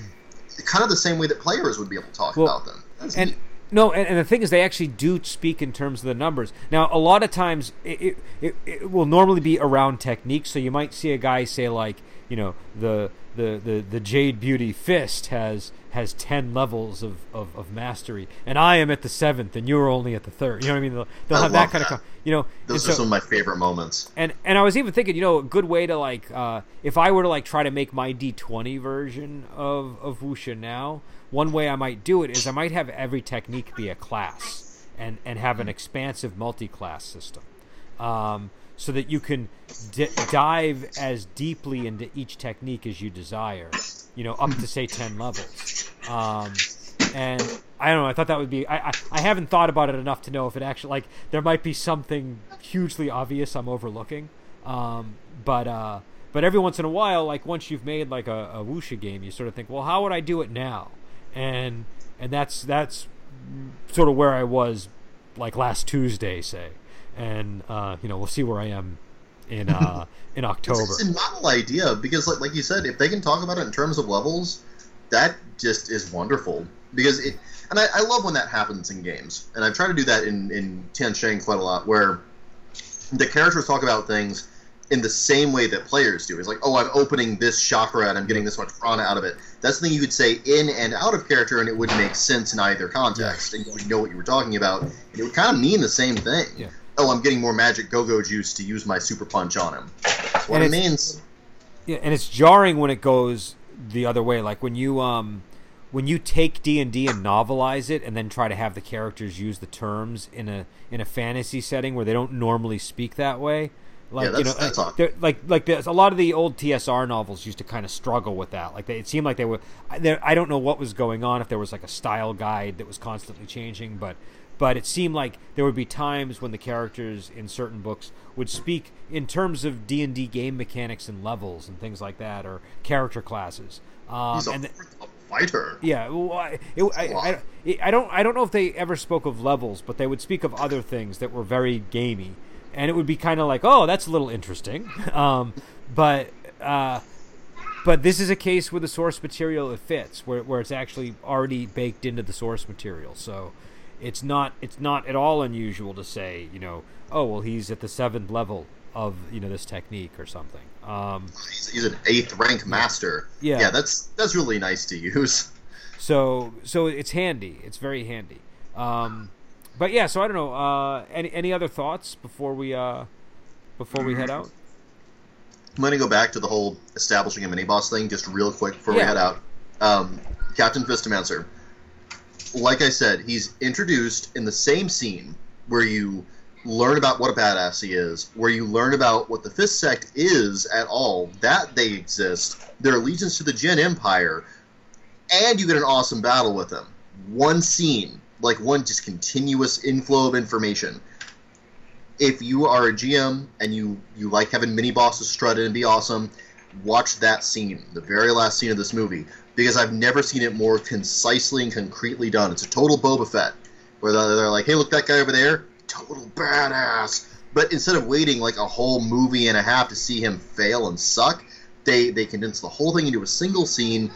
kind of the same way that players would be able to talk Well, about them. That's and neat. No, and, and the thing is, they actually do speak in terms of the numbers. Now, a lot of times, it, it, it, will normally be around technique. So you might see a guy say like, you know, the the the, the Jade Beauty Fist has has ten levels of, of, of mastery, and I am at the seventh, and you're only at the third. You know what I mean? They'll, they'll I have that kind that. of, you know. those are so- some of my favorite moments. and and I was even thinking, you know, a good way to like, uh, if I were to like try to make my D twenty version of of Wuxia now, one way I might do it is I might have every technique be a class, and and have an expansive multi-class system, um, so that you can d- dive as deeply into each technique as you desire, you know, up to say ten levels. Um, and I don't know. I thought that would be. I, I I haven't thought about it enough to know if it actually like there might be something hugely obvious I'm overlooking. Um, but uh, but every once in a while, like once you've made like a, a game, you sort of think, well, how would I do it now? And and that's that's sort of where I was like last Tuesday, say. And uh, you know, we'll see where I am in uh, in October. It's, it's a novel idea because, like, like you said, if they can talk about it in terms of levels, that just is wonderful. Because it, and I, I love when that happens in games, and I've tried to do that in in Tian Shang quite a lot, where the characters talk about things in the same way that players do. It's like, oh, I'm opening this chakra and I'm getting this much prana out of it. That's something you could say in and out of character, and it would make sense in either context, and you would know what you were talking about. And it would kind of mean the same thing. Yeah. Oh, I'm getting more magic go-go juice to use my super punch on him. That's what And it means. Yeah, and it's jarring when it goes the other way. Like when you um when you take D and D and novelize it, and then try to have the characters use the terms in a in a fantasy setting where they don't normally speak that way. Like Yeah, you know, that's- that's awkward. they're- like like there's a lot of the old TSR novels used to kind of struggle with that. Like they, it seemed like they were. There- I don't know what was going on if there was like a style guide that was constantly changing, but but it seemed like there would be times when the characters in certain books would speak in terms of D and D game mechanics and levels and things like that, or character classes. Um, He's a and th- fighter. yeah, well, I, it, I, I, I don't I don't know if they ever spoke of levels, but they would speak of other things that were very gamey, and it would be kind of like, oh, that's a little interesting. Um, but uh, but this is a case where the source material it fits, where where it's actually already baked into the source material, so it's not it's not at all unusual to say, you know, oh well, he's at the seventh level of you know this technique or something. Um, He's, he's an eighth rank master. Yeah. yeah, that's that's really nice to use. So so it's handy. It's very handy. Um, but yeah, so I don't know. Uh, any any other thoughts before we uh, before we head out? I'm to go back to the whole establishing a mini boss thing just real quick before we head out. Um, Captain Fistomancer. Like I said, he's introduced in the same scene where you learn about what a badass he is, where you learn about what the Fist Sect is at all, that they exist, their allegiance to the Jin Empire, and you get an awesome battle with them. One scene, like one just continuous inflow of information if you are a GM and you you like having mini bosses strut in and be awesome, watch that scene, the very last scene of this movie, because I've never seen it more concisely and concretely done. It's a total Boba Fett, where they're, like, "Hey, look that guy over there, total badass." But instead of waiting like a whole movie and a half to see him fail and suck, they they condense the whole thing into a single scene,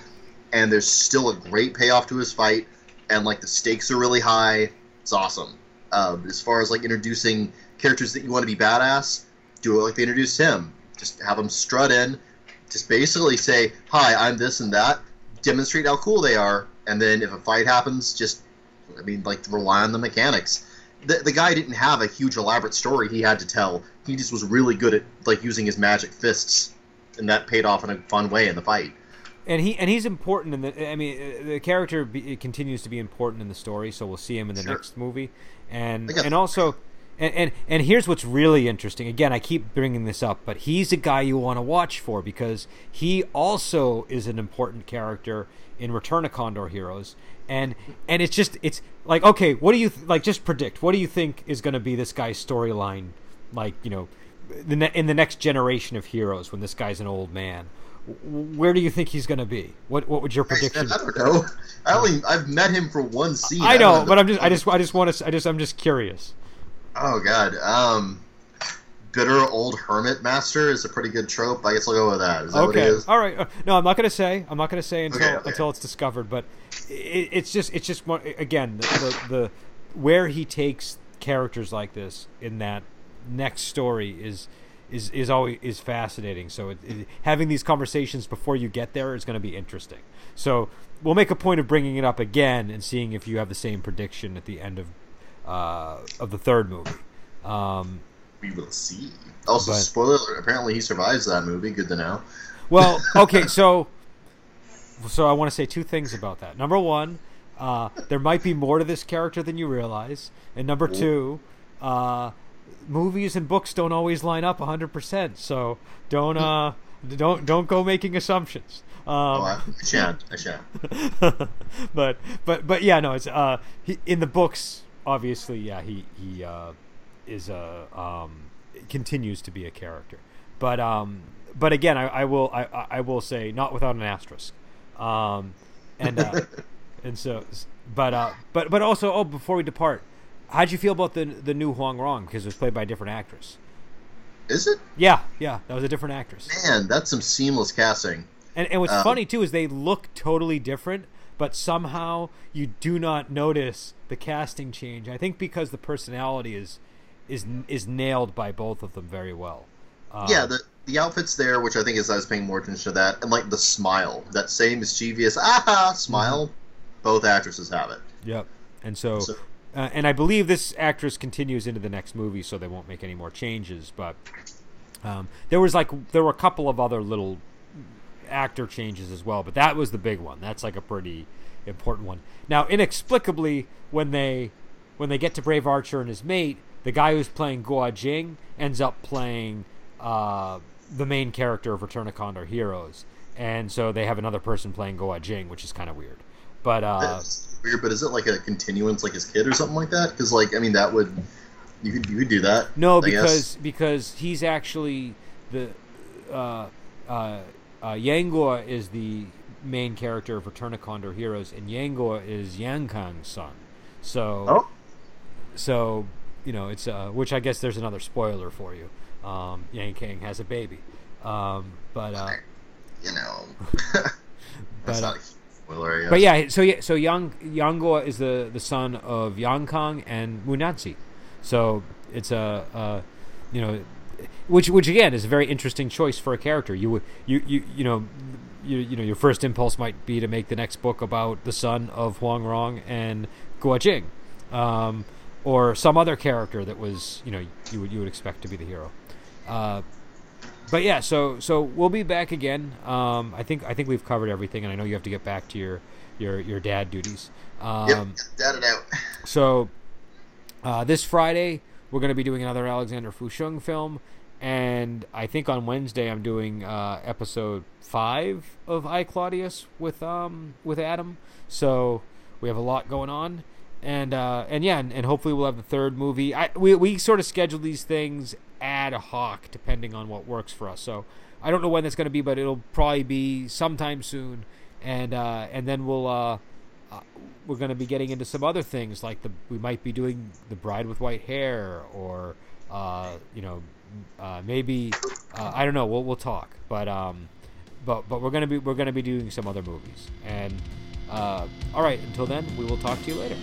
and there's still a great payoff to his fight, and like the stakes are really high. It's awesome. Uh, as far as like introducing characters that you want to be badass, do it like they introduced him. Just have them strut in. Just basically say, "Hi, I'm this and that." Demonstrate how cool they are, and then if a fight happens, just I mean, like rely on the mechanics. The, the guy didn't have a huge elaborate story he had to tell. He just was really good at like using his magic fists, and that paid off in a fun way in the fight. And he and he's important in the. I mean, uh, the character be, continues to be important in the story, so we'll see him in the Sure. next movie. And and also, and, and and here's what's really interesting. Again, I keep bringing this up, but he's a guy you want to watch for because he also is an important character in Return of Condor Heroes. And and it's just it's like okay, what do you th- like? Just predict. What do you think is going to be this guy's storyline? Like you know, the ne- in the next generation of heroes when this guy's an old man. Where do you think he's going to be? What what would your prediction? Be? I don't know. I only I've met him for one scene. I know, but I'm just I just I just want to I just I'm just curious. Oh god. Um bitter old hermit master is a pretty good trope. I guess I'll go with that. Is that what it Okay, is? all right. Uh, No, I'm not going to say. I'm not going to say until Okay, okay. until it's discovered. But it, it's just it's just one, again the, the the where he takes characters like this in that next story is is is always is fascinating. So it, it, having these conversations before you get there is going to be interesting. So we'll make a point of bringing it up again and seeing if you have the same prediction at the end of uh, of the third movie. Um, We will see. Also, But- spoiler alert, apparently he survives that movie. Good to know. Well, okay, so so I want to say two things about that. Number one, uh, there might be more to this character than you realize, and number two, uh, movies and books don't always line up 100%. So don't uh, don't don't go making assumptions. Um, oh, I, I shan't. I shan't. but but but yeah, no, it's uh he, in the books. Obviously, yeah, he he uh, is a um, continues to be a character. But um, but again, I, I will I, I will say not without an asterisk. Um, and uh, and so but uh, but but also oh before we depart, how'd you feel about the the new Huang Rong because it was played by a different actress? Is it? Yeah, yeah, that was a different actress. Man, that's some seamless casting. And and what's Um, funny too is they look totally different, but somehow you do not notice the casting change. I think because the personality is is is nailed by both of them very well. Um, yeah, the the outfits there, which I think is I was paying more attention to that, and like the smile, that same mischievous aha smile. Both actresses have it. Yep. And so, So- uh, and I believe this actress continues into the next movie, so they won't make any more changes. But um, there was like there were a couple of other little actor changes as well, but that was the big one. That's like a pretty important one. Now, inexplicably, when they when they get to Brave Archer and his mate, the guy who's playing Guo Jing ends up playing uh, the main character of Return of Condor Heroes, and so they have another person playing Guo Jing, which is kind of weird. But uh, weird, but is it like a continuance, like his kid or something like that? Because like I mean, that would you could you could do that. No, I guess. because because he's actually the uh, uh, uh, Yang Guo is the main character of Return of Condor Heroes, and Yang Guo is Yang Kang's son. So oh, so you know it's uh, which I guess there's another spoiler for you. Um, Yang Kang has a baby, um, but uh, you know, But, that's uh, not a spoiler. I guess. but yeah, so yeah, so Yang Yangor is the the son of Yang Kang and Mu Nianci. So it's a, uh you know, which which again is a very interesting choice for a character. You would you you you know. You, you know your first impulse might be to make the next book about the son of Huang Rong and Guo Jing, um, or some other character that was you know you would you would expect to be the hero. Uh, but yeah, so so we'll be back again. Um, I think I think we've covered everything, and I know you have to get back to your your your dad duties. Um, yep, dat it out. So uh, this Friday we're going to be doing another Alexander Fusheng film, and I think on Wednesday I'm doing uh, episode five of I Claudius with um with Adam. So we have a lot going on, and uh, and yeah, and, and hopefully we'll have the third movie. I we we sort of schedule these things ad hoc depending on what works for us. So I don't know when that's going to be, but it'll probably be sometime soon, and uh, and then we'll. Uh, we're going to be getting into some other things like the we might be doing the bride with white hair or uh, you know uh, maybe uh, I don't know we'll we'll talk but um but but we're to be we're to be doing some other movies. And uh, all right until then we will talk to you later